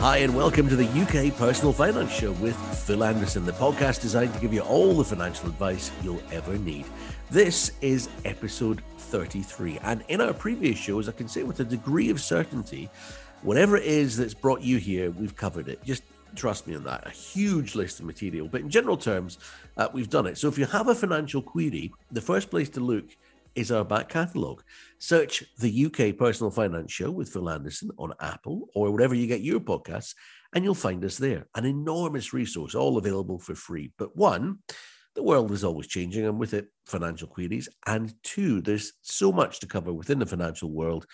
Hi, and welcome to the UK Personal Finance Show with Phil Anderson, the podcast designed to give you all the financial advice you'll ever need. This is episode 33, and in our previous shows, I can say with a degree of certainty, whatever it is that's brought you here, we've covered it. Just trust me on that. A huge list of material, but in general terms, uh, we've done it. So if you have a financial query, the first place to look is our back catalogue. Search the UK Personal Finance Show with Phil Anderson on Apple or wherever you get your podcasts, and you'll find us there. An enormous resource, all available for free. But one, the world is always changing, and with it, financial queries. And two, there's so much to cover within the financial world.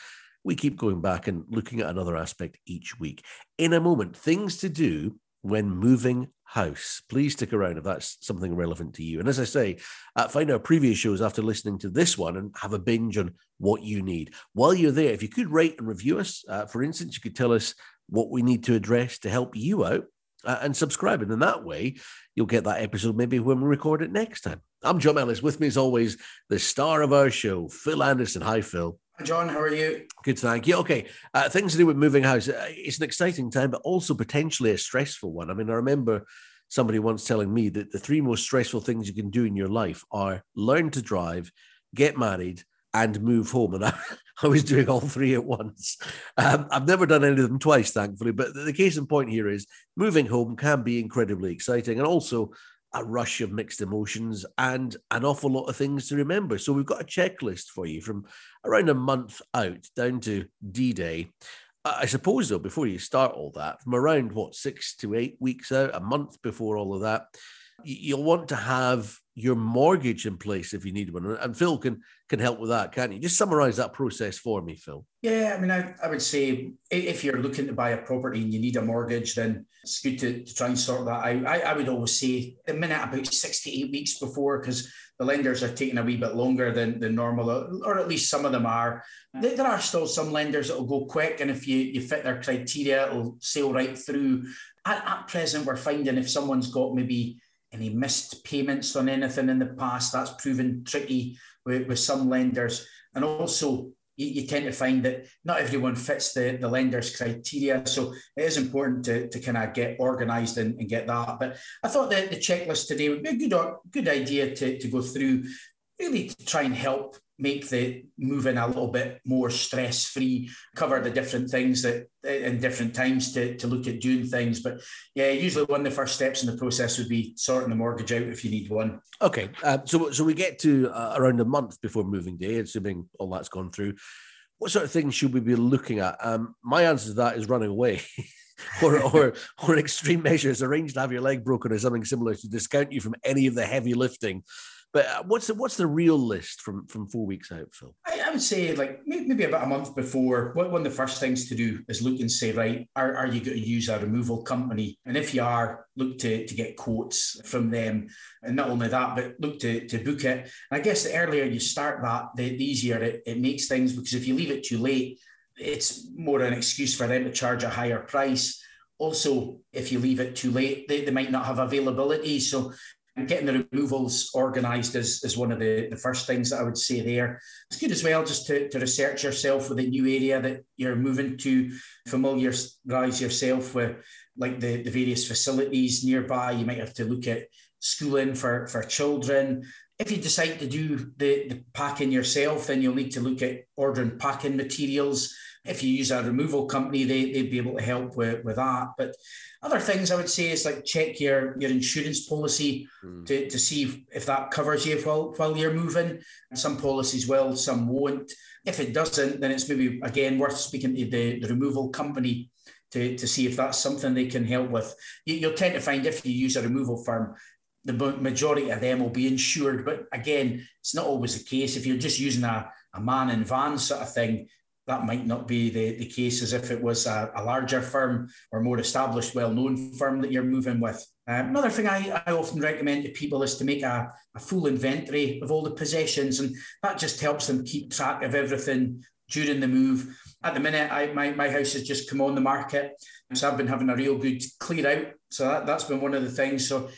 We keep going back and looking at another aspect each week. In a moment, things to do when moving house. Please stick around if that's something relevant to you. And as I say, uh, find our previous shows after listening to this one and have a binge on what you need. While you're there, if you could rate and review us, uh, for instance, you could tell us what we need to address to help you out uh, and subscribe. And in that way, you'll get that episode maybe when we record it next time. I'm John Ellis. With me, as always, the star of our show, Phil Anderson. Hi, Phil. John, how are you? Good, thank you. Okay, uh, things to do with moving house. Uh, it's an exciting time, but also potentially a stressful one. I mean, I remember somebody once telling me that the three most stressful things you can do in your life are learn to drive, get married, and move home. And I, I was doing all three at once. Um, I've never done any of them twice, thankfully. But the case in point here is moving home can be incredibly exciting and also a rush of mixed emotions and an awful lot of things to remember. So we've got a checklist for you from around a month out down to D Day. I suppose, though, before you start all that, from around what, six to eight weeks out, a month before all of that, you'll want to have your mortgage in place if you need one. And Phil can can help with that, can't you? Just summarize that process for me, Phil. Yeah, I mean, I, I would say if you're looking to buy a property and you need a mortgage, then it's good to, to try and sort that out. I, I would always say the minute about six to eight weeks before, because the lenders are taking a wee bit longer than, than normal, or at least some of them are. There are still some lenders that will go quick, and if you, you fit their criteria, it'll sail right through. At, at present, we're finding if someone's got maybe any missed payments on anything in the past. That's proven tricky with, with some lenders. And also, you, you, tend to find that not everyone fits the, the lender's criteria. So it is important to, to kind of get organized and, and get that. But I thought that the checklist today would be a good, good idea to, to go through, really to try and help make the moving a little bit more stress free, cover the different things that in different times to, to look at doing things. But yeah, usually one of the first steps in the process would be sorting the mortgage out if you need one. Okay. Uh, so, so we get to uh, around a month before moving day, assuming all that's gone through. What sort of things should we be looking at? Um, my answer to that is running away. or, or, or extreme measures, arrange to have your leg broken or something similar to discount you from any of the heavy lifting but uh, what's the what's the real list from from four weeks out, Phil? I, I would say like maybe about a month before. What one of the first things to do is look and say, right, are, are you going to use a removal company? And if you are, look to, to get quotes from them. And not only that, but look to, to book it. And I guess the earlier you start that, the, the easier it, it makes things because if you leave it too late, it's more an excuse for them to charge a higher price. Also, if you leave it too late, they, they might not have availability. So and getting the removals organised is, is one of the, the first things that I would say there. It's good as well just to, to research yourself with a new area that you're moving to, familiarise yourself with like the, the various facilities nearby. You might have to look at schooling for, for children. If you decide to do the, the packing yourself, then you'll need to look at ordering packing materials. If you use a removal company, they, they'd be able to help with, with that. But other things I would say is like check your, your insurance policy mm. to, to see if that covers you while, while you're moving. Some policies will, some won't. If it doesn't, then it's maybe again worth speaking to the, the removal company to, to see if that's something they can help with. You, you'll tend to find if you use a removal firm, the majority of them will be insured. But again, it's not always the case. If you're just using a, a man in van sort of thing, that might not be the, the case as if it was a, a larger firm or more established, well known firm that you're moving with. Um, another thing I, I often recommend to people is to make a, a full inventory of all the possessions, and that just helps them keep track of everything during the move. At the minute, I, my, my house has just come on the market, so I've been having a real good clear out. So that, that's been one of the things. So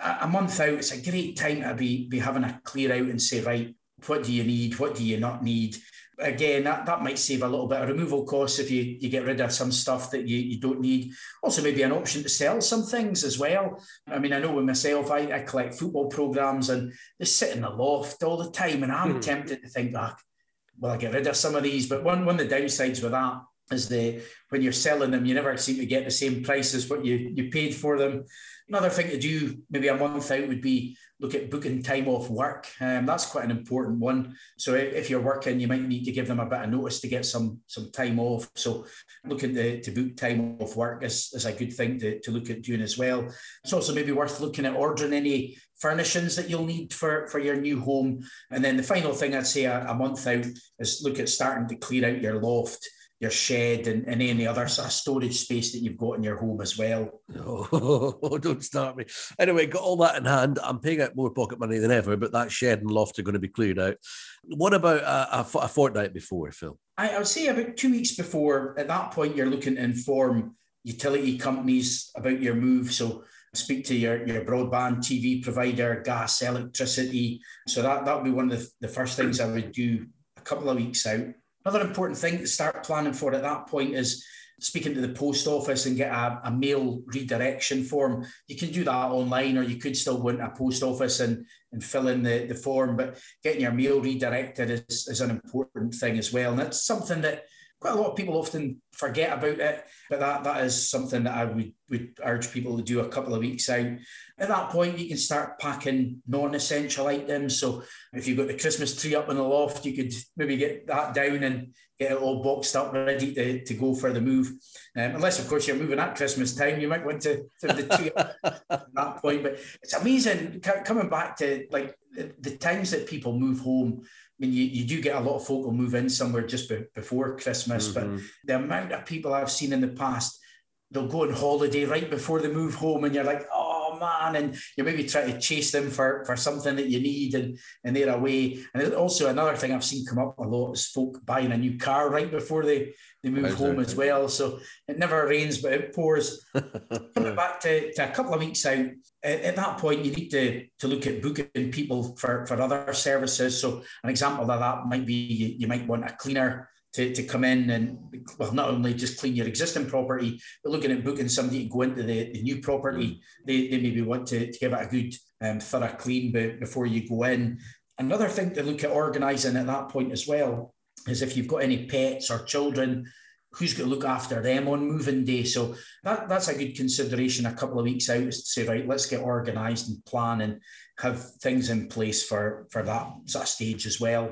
a, month out, it's a great time to be, be having a clear out and say, right, what do you need, what do you not need. Again, that, that might save a little bit of removal costs if you, you get rid of some stuff that you, you don't need. Also, maybe an option to sell some things as well. I mean, I know with myself, I, I collect football programs and they sit in the loft all the time, and I'm mm. tempted to think, ah, well, I get rid of some of these. But one, one of the downsides with that is the when you're selling them, you never seem to get the same price as what you, you paid for them. Another thing to do maybe a month out would be look at booking time off work. Um, that's quite an important one. So if you're working, you might need to give them a bit of notice to get some some time off. So looking to, to book time off work is, is a good thing to, to look at doing as well. It's also maybe worth looking at ordering any furnishings that you'll need for, for your new home. And then the final thing I'd say a, a month out is look at starting to clear out your loft your shed and, and any other sort of storage space that you've got in your home as well. Oh, don't start me. Anyway, got all that in hand. I'm paying out more pocket money than ever, but that shed and loft are going to be cleared out. What about a, a, a fortnight before, Phil? I, I would say about two weeks before. At that point, you're looking to inform utility companies about your move. So speak to your, your broadband TV provider, gas, electricity. So that that would be one of the, the first things I would do a couple of weeks out. Another important thing to start planning for at that point is speaking to the post office and get a, a, mail redirection form. You can do that online, or you could still go into a post office and, and fill in the, the form. But getting your mail redirected is, is an important thing as well. And that's something that quite a lot of people often forget about it, but that, that is something that I would, would urge people to do a couple of weeks out. At that point, you can start packing non essential items. So if you've got the Christmas tree up in the loft, you could maybe get that down and get it all boxed up, ready to, to go for the move. Um, unless, of course, you're moving at Christmas time, you might want to, to the tree at that point. But it's amazing coming back to like the times that people move home mean, you, you do get a lot of folk will move in somewhere just be, before Christmas, mm-hmm. but the amount of people I've seen in the past, they'll go on holiday right before they move home, and you're like, oh Oh, man, and you maybe try to chase them for, for something that you need, and, and they're away. And also another thing I've seen come up a lot is folk buying a new car right before they, they move home as well. So it never rains, but it pours. Coming back to, to a couple of weeks out, at, at, that point, you need to, to look at booking people for, for other services. So an example of that might be you, you might want a cleaner to, to come in and well not only just clean your existing property but looking at booking somebody to go into the, the new property they, they maybe want to, to give it a good um, thorough clean before you go in another thing to look at organizing at that point as well is if you've got any pets or children who's going to look after them on moving day. So that, that's a good consideration a couple of weeks out is to say, right, let's get organised and plan and have things in place for, for that sort of stage as well.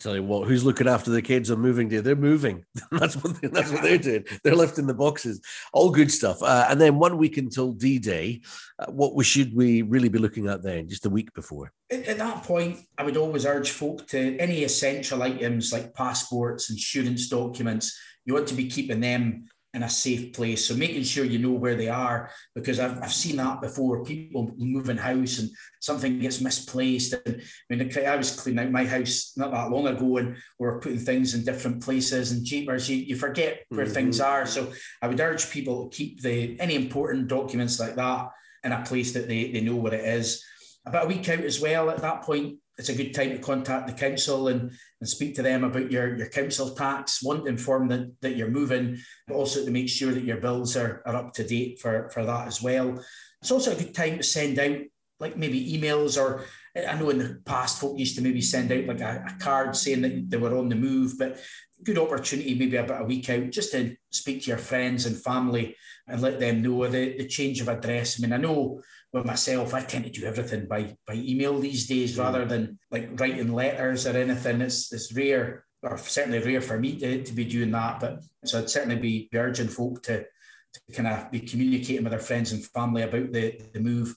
Tell you what, who's looking after the kids on moving day? They're moving. that's what that's what they're doing. They're lifting the boxes. All good stuff. Uh, and then one week until D Day, uh, what we should we really be looking at then? Just a week before. At, at that point, I would always urge folk to any essential items like passports, insurance documents you want to be keeping them in a safe place. So making sure you know where they are, because I've, I've seen that before. People moving house and something gets misplaced. And I mean, I was cleaning out my house not that long ago, and we were putting things in different places and jeepers, you, you forget where mm-hmm. things are. So I would urge people to keep the any important documents like that in a place that they, they know where it is. About a week out as well, at that point, it's a good time to contact the council and, and speak to them about your, your council tax. One, to inform that, that you're moving, but also to make sure that your bills are, are up to date for, for that as well. It's also a good time to send out like maybe emails or I know in the past folk used to maybe send out like a, a card saying that they were on the move, but good opportunity maybe about a week out just to speak to your friends and family and let them know the, the change of address. I mean, I know with myself, I tend to do everything by by email these days mm. rather than like writing letters or anything. It's it's rare, or certainly rare for me to, to be doing that. But so I'd certainly be urging folk to, to kind of be communicating with their friends and family about the, the move.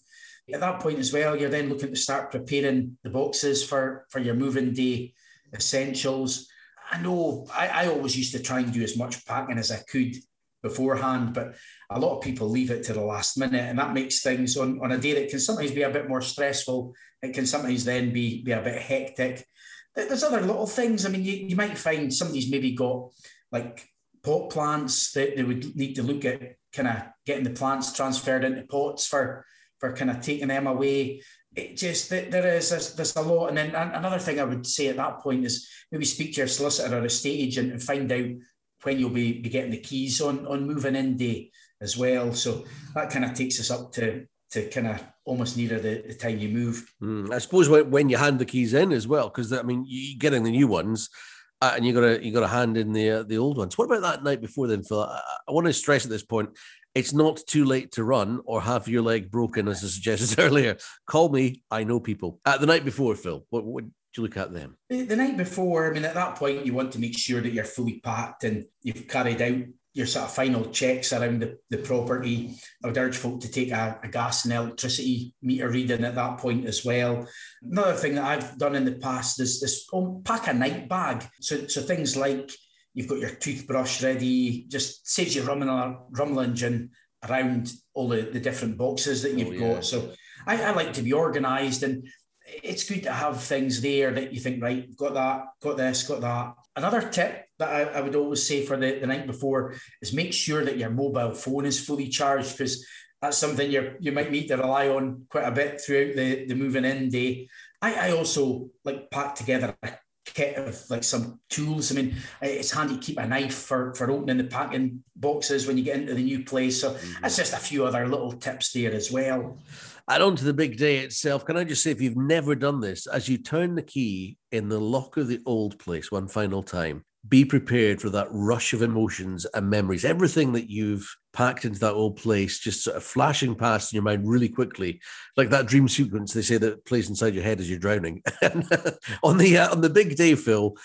At that point as well, you're then looking to start preparing the boxes for, for your moving day essentials. I know I, I always used to try and do as much packing as I could beforehand, but a lot of people leave it to the last minute, and that makes things on, on a day that can sometimes be a bit more stressful. It can sometimes then be, be a bit hectic. There's other little things. I mean, you, you might find somebody's maybe got like pot plants that they would need to look at kind of getting the plants transferred into pots for for kind of taking them away. it just there is there's, there's a lot and then another thing i would say at that point is maybe speak to your solicitor or a estate agent and find out when you'll be, be getting the keys on on moving in day as well so that kind of takes us up to to kind of almost nearer the, the time you move mm, i suppose when, when you hand the keys in as well because i mean you're getting the new ones uh, and you got to you got to hand in the uh, the old ones. What about that night before then, Phil? I, I, want to stress at this point: it's not too late to run or have your leg broken, as I suggested earlier. Call me. I know people. Uh, the night before, Phil, what would you look at them? The, the night before, I mean, at that point, you want to make sure that you're fully packed and you've carried out your sort of final checks around the, the property. I would urge folk to take a, a, gas and electricity meter reading at that point as well. Another thing that I've done in the past is this oh, pack a night bag. So, so things like you've got your toothbrush ready, just saves you uh, rumbling, rumbling around all the, the different boxes that oh, you've oh, yeah. got. So I, I like to be organised and it's good to have things there that you think, right, got that, got this, got that. Another tip that I, I, would always say for the, the night before is make sure that your mobile phone is fully charged because that's something you you might need to rely on quite a bit throughout the, the moving in day. I, I also like pack together a kit of like some tools. I mean, it's handy to keep a knife for, for opening the packing boxes when you get into the new place. So mm-hmm. that's just a few other little tips there as well. Add on to the big day itself. Can I just say, if you've never done this, as you turn the key in the lock of the old place one final time, be prepared for that rush of emotions and memories. Everything that you've packed into that old place just sort of flashing past in your mind really quickly, like that dream sequence they say that plays inside your head as you're drowning. on the uh, on the big day, Phil,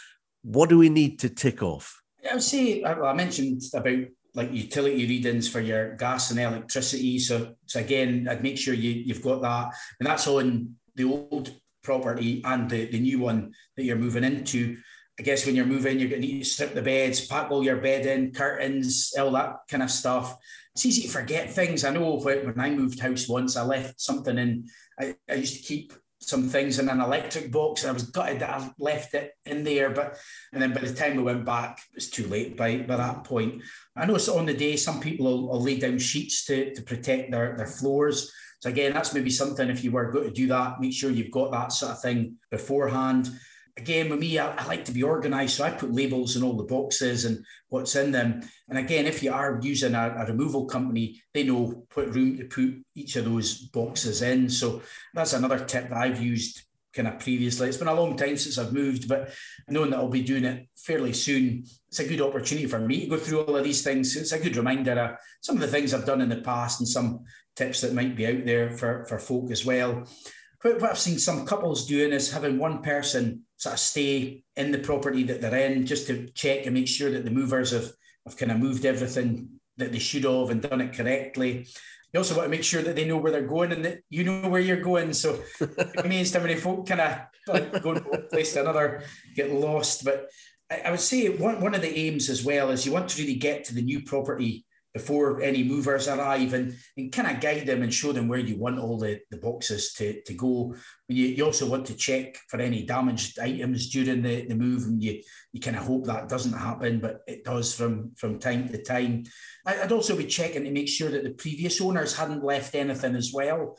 what do we need to tick off? I say I mentioned about like utility readings for your gas and electricity. So, so again, I'd make sure you you've got that, and that's on the old property and the, the new one that you're moving into. I guess when you're moving, you're going to need to strip the beds, pack all your bed in, curtains, all that kind of stuff. It's easy to forget things. I know when I moved house once, I left something in. I, I used to keep some things in an electric box, and I was gutted that I left it in there. But and then by the time we went back, it was too late by, by that point. I know it's on the day some people will, will lay down sheets to, to protect their, their floors. So again, that's maybe something if you were going to do that, make sure you've got that sort of thing beforehand again, with me, I, I, like to be organized. So I put labels in all the boxes and what's in them. And again, if you are using a, a, removal company, they know what room to put each of those boxes in. So that's another tip that I've used kind of previously. It's been a long time since I've moved, but knowing that I'll be doing it fairly soon, it's a good opportunity for me to go through all of these things. It's a good reminder of some of the things I've done in the past and some tips that might be out there for, for folk as well. What I've seen some couples doing is having one person sort of stay in the property that they're in just to check and make sure that the movers have, have kind of moved everything that they should have and done it correctly. You also want to make sure that they know where they're going and that you know where you're going. So it means how many folk kind of going from one place to another, get lost. But I, I would say one, one of the aims as well is you want to really get to the new property before any movers arrive and, and kind of guide them and show them where you want all the, the boxes to, to go. You, you also want to check for any damaged items during the, the move and you, you kind of hope that doesn't happen, but it does from, from time to time. I'd also be checking to make sure that the previous owners hadn't left anything as well.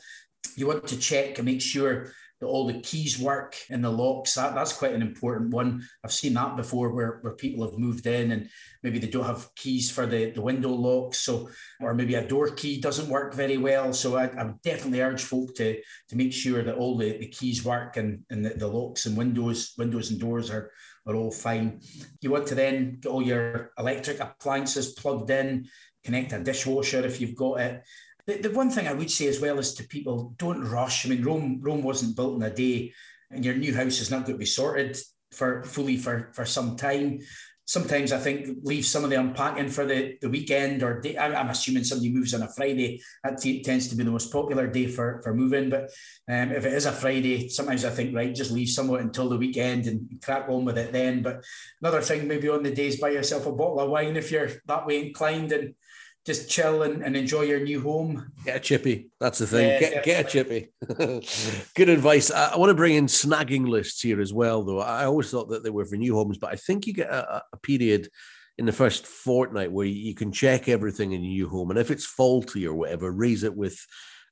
You want to check and make sure that all the keys work in the locks. That, that's quite an important one. I've seen that before where, where people have moved in and maybe they don't have keys for the, the window locks. So, or maybe a door key doesn't work very well. So I, I would definitely urge folk to, to make sure that all the, the keys work and, and the, the locks and windows, windows and doors are, are all fine. You want to then get all your electric appliances plugged in, connect a dishwasher if you've got it. The, the one thing I would say as well is to people, don't rush. I mean, Rome Rome wasn't built in a day, and your new house is not going to be sorted for fully for for some time. Sometimes I think leave some of the unpacking for the, the weekend or day. I'm assuming somebody moves on a Friday. That t- tends to be the most popular day for, for moving. But um, if it is a Friday, sometimes I think, right, just leave somewhat until the weekend and crack on with it then. But another thing, maybe on the days, buy yourself a bottle of wine if you're that way inclined and just chill and, and enjoy your new home. Get a chippy. That's the thing. Yeah, get, get a chippy. Good advice. I, I, want to bring in snagging lists here as well, though. I always thought that they were for new homes, but I think you get a, a period in the first fortnight where you can check everything in your new home. And if it's faulty or whatever, raise it with,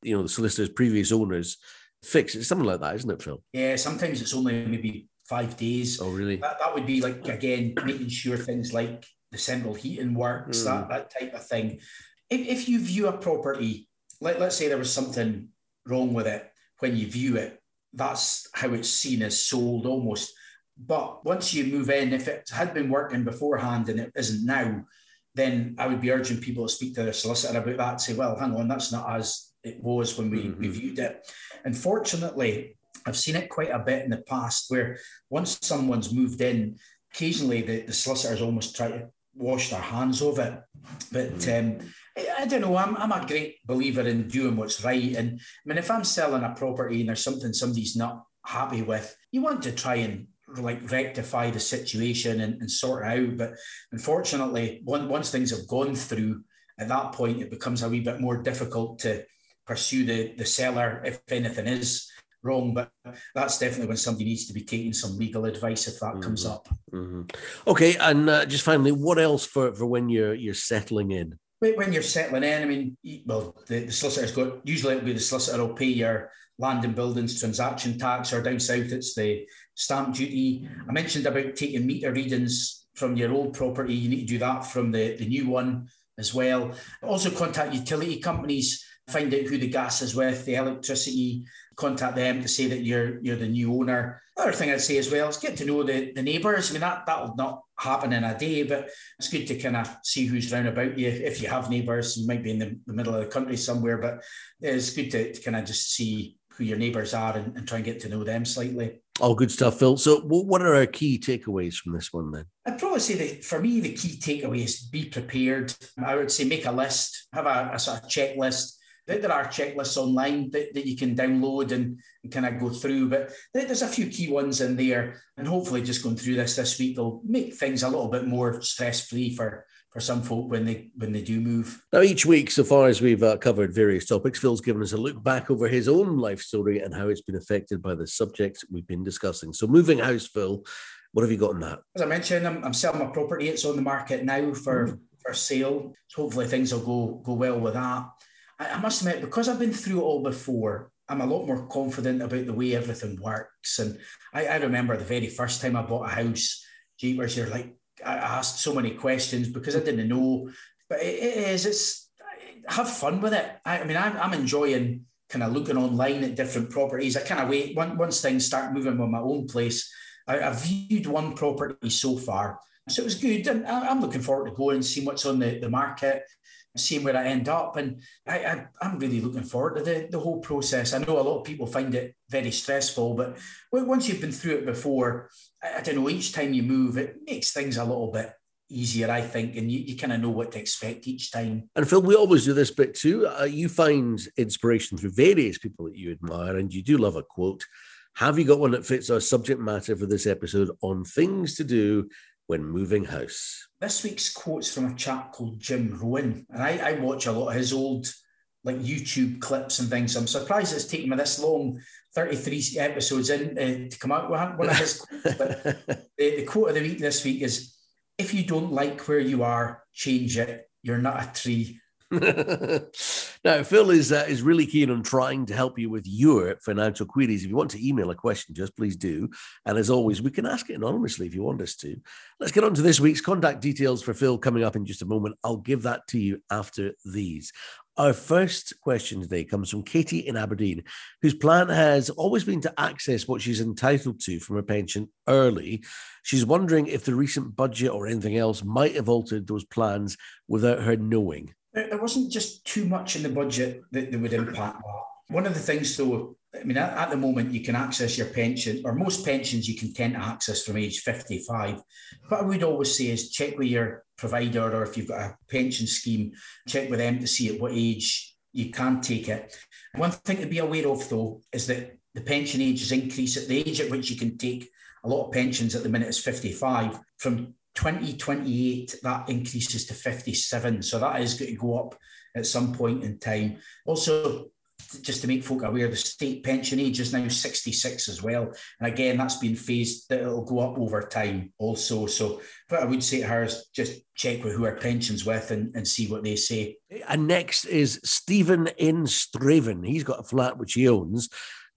you know, the solicitor's previous owners fix. it. something like that, isn't it, Phil? Yeah, sometimes it's only maybe five days. Oh, really? That, that would be like, again, making sure things like the central heating works, mm. that, that type of thing. If, if you view a property, let, let's say there was something wrong with it when you view it, that's how it's seen as sold almost. But once you move in, if it had been working beforehand and it isn't now, then I would be urging people to speak to their solicitor about that. Say, well, hang on, that's not as it was when we, mm-hmm. we viewed it. Unfortunately, I've seen it quite a bit in the past where once someone's moved in, occasionally the, the solicitors almost try to wash their hands of it. But mm-hmm. um, I, I don't know, I'm, I'm a great believer in doing what's right. And I mean, if I'm selling a property and there's something somebody's not happy with, you want to try and like rectify the situation and, and sort it out. But unfortunately, once, once things have gone through, at that point, it becomes a wee bit more difficult to pursue the, the seller if anything is wrong. But that's definitely when somebody needs to be taking some legal advice if that mm-hmm. comes up. Mm-hmm. Okay, and uh, just finally, what else for for when you're you're settling in? When you're settling in, I mean, well, the, the solicitor's got usually it'll be the solicitor will pay your land and buildings transaction tax, or down south it's the stamp duty. I mentioned about taking meter readings from your old property. You need to do that from the, the new one as well. Also, contact utility companies, find out who the gas is with, the electricity, contact them to say that you're you're the new owner. Other thing I'd say as well is get to know the, the neighbours. I mean, that, that'll not happen in a day, but it's good to kind of see who's round about you. If you have neighbours, you might be in the, the middle of the country somewhere, but it's good to, to kind of just see who your neighbours are and, and try and get to know them slightly. All good stuff, Phil. So, what are our key takeaways from this one then? I'd probably say that for me, the key takeaway is be prepared. I would say make a list, have a, a sort of checklist. There are checklists online that, that you can download and, and kind of go through, but there's a few key ones in there. And hopefully, just going through this this week will make things a little bit more stress free for for some folk when they when they do move. Now, each week, so far as we've uh, covered various topics, Phil's given us a look back over his own life story and how it's been affected by the subjects we've been discussing. So, moving house, Phil, what have you got in that? As I mentioned, I'm, I'm selling my property. It's on the market now for mm. for sale. So hopefully things will go go well with that. I, I must admit, because I've been through it all before, I'm a lot more confident about the way everything works. And I, I remember the very first time I bought a house, Jeepers, you're like, I asked so many questions because I didn't know. But it, it is, it's have fun with it. I, I mean, I'm, I'm enjoying kind of looking online at different properties. I kind of wait once things start moving with my own place. I, have viewed one property so far, so it was good, and I, am looking forward to going and seeing what's on the, the market, seeing where I end up, and I, I am really looking forward to the the whole process. I know a lot of people find it very stressful, but once you've been through it before, I, don't know, each time you move, it makes things a little bit easier, I think, and you, you kind of know what to expect each time. And Phil, we always do this bit too. Uh, you find inspiration through various people that you admire, and you do love a quote. Have you got one that fits our subject matter for this episode on things to do when moving house? This week's quote's from a chap called Jim Rohn, and I, I watch a lot of his old like YouTube clips and things. I'm surprised it's taken me this long 33 episodes in uh, to come out with one of his quotes. But the, the quote of the week this week is if you don't like where you are, change it. You're not a tree. now, Phil is uh, is really keen on trying to help you with your financial queries. If you want to email a question, just please do. And as always, we can ask it anonymously if you want us to. Let's get on to this week's contact details for Phil coming up in just a moment. I'll give that to you after these. Our first question today comes from Katie in Aberdeen, whose plan has always been to access what she's entitled to from her pension early. She's wondering if the recent budget or anything else might have altered those plans without her knowing. There wasn't just too much in the budget that, that would impact that. One of the things, though, I mean, at, at, the moment, you can access your pension, or most pensions you can tend to access from age 55. What I would always say is check with your provider, or if you've got a pension scheme, check with them to see at what age you can take it. One thing to be aware of, though, is that the pension ages increase at the age at which you can take a lot of pensions at the minute is 55. From 2028, that increases to 57. So that is going to go up at some point in time. Also, just to make folk aware, the state pension age is now 66 as well. And again, that's been phased, that it'll go up over time also. So what I would say to her is just check with who her pension's with and, and see what they say. And next is Stephen in Strathaven. He's got a flat which he owns.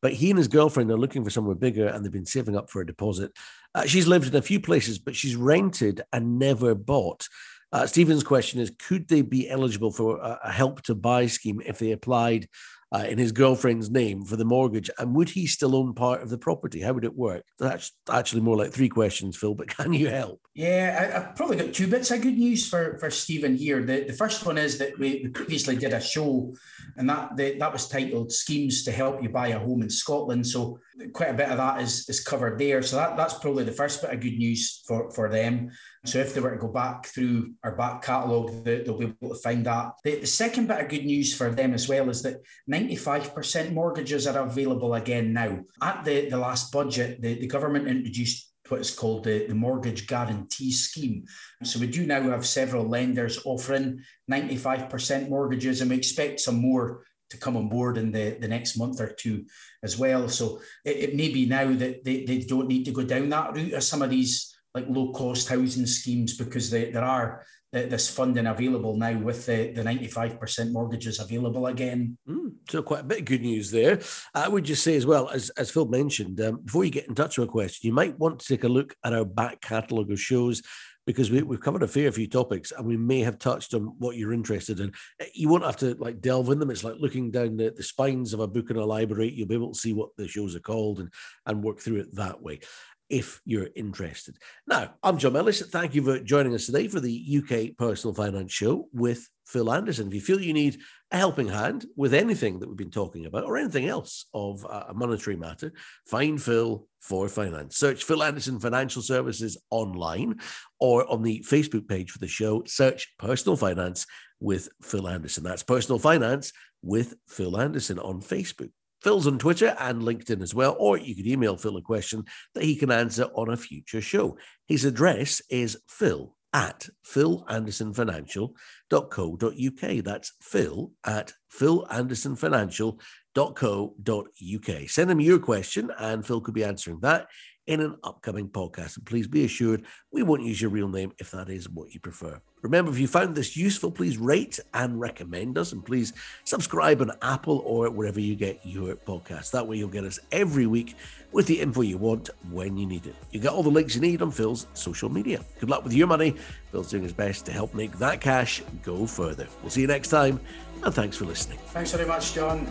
But he and his girlfriend are looking for somewhere bigger and they've been saving up for a deposit. Uh, she's lived in a few places, but she's rented and never bought. Uh, Stephen's question is Could they be eligible for a, a help to buy scheme if they applied uh, in his girlfriend's name for the mortgage? And would he still own part of the property? How would it work? That's actually more like three questions, Phil, but can you help? Yeah, I, have probably got two bits of good news for, for Stephen here. The, the first one is that we, we previously did a show, and that the, that was titled Schemes to Help You Buy a Home in Scotland. So quite a bit of that is, is covered there. So that, that's probably the first bit of good news for, for them. So if they were to go back through our back catalogue, they, will be able to find that. The, the second bit of good news for them as well is that 95% mortgages are available again now. At the, the last budget, the, the government introduced what is called the, the mortgage guarantee scheme. So we do now have several lenders offering 95% mortgages, and we expect some more to come on board in the, the next month or two as well. So it, it may be now that they, they don't need to go down that route as some of these like low cost housing schemes because they, there are this funding available now with the, the 95% mortgages available again. Mm, so quite a bit of good news there. I would just say as well, as, as Phil mentioned, um, before you get in touch with a question, you might want to take a look at our back catalogue of shows because we, have covered a fair few topics and we may have touched on what you're interested in. You won't have to like delve in them. It's like looking down the, the spines of a book in a library. You'll be able to see what the shows are called and, and work through it that way if you're interested. Now, I'm John Ellis. Thank you for joining us today for the UK Personal Finance Show with Phil Anderson. If you feel you need a helping hand with anything that we've been talking about or anything else of a monetary matter, find Phil for finance. Search Phil Anderson Financial Services online or on the Facebook page for the show. Search Personal Finance with Phil Anderson. That's Personal Finance with Phil Anderson on Facebook. Phil's on Twitter and LinkedIn as well, or you could email Phil a question that he can answer on a future show. His address is phil at philandersonfinancial.co.uk. That's phil at philandersonfinancial.co.uk. Send him your question, and Phil could be answering that in an upcoming podcast. And please be assured we won't use your real name if that is what you prefer. Remember, if you found this useful, please rate and recommend us. And please subscribe on Apple or wherever you get your podcast. That way, you'll get us every week with the info you want when you need it. You get all the links you need on Phil's social media. Good luck with your money. Phil's doing his best to help make that cash go further. We'll see you next time. And thanks for listening. Thanks very much, John.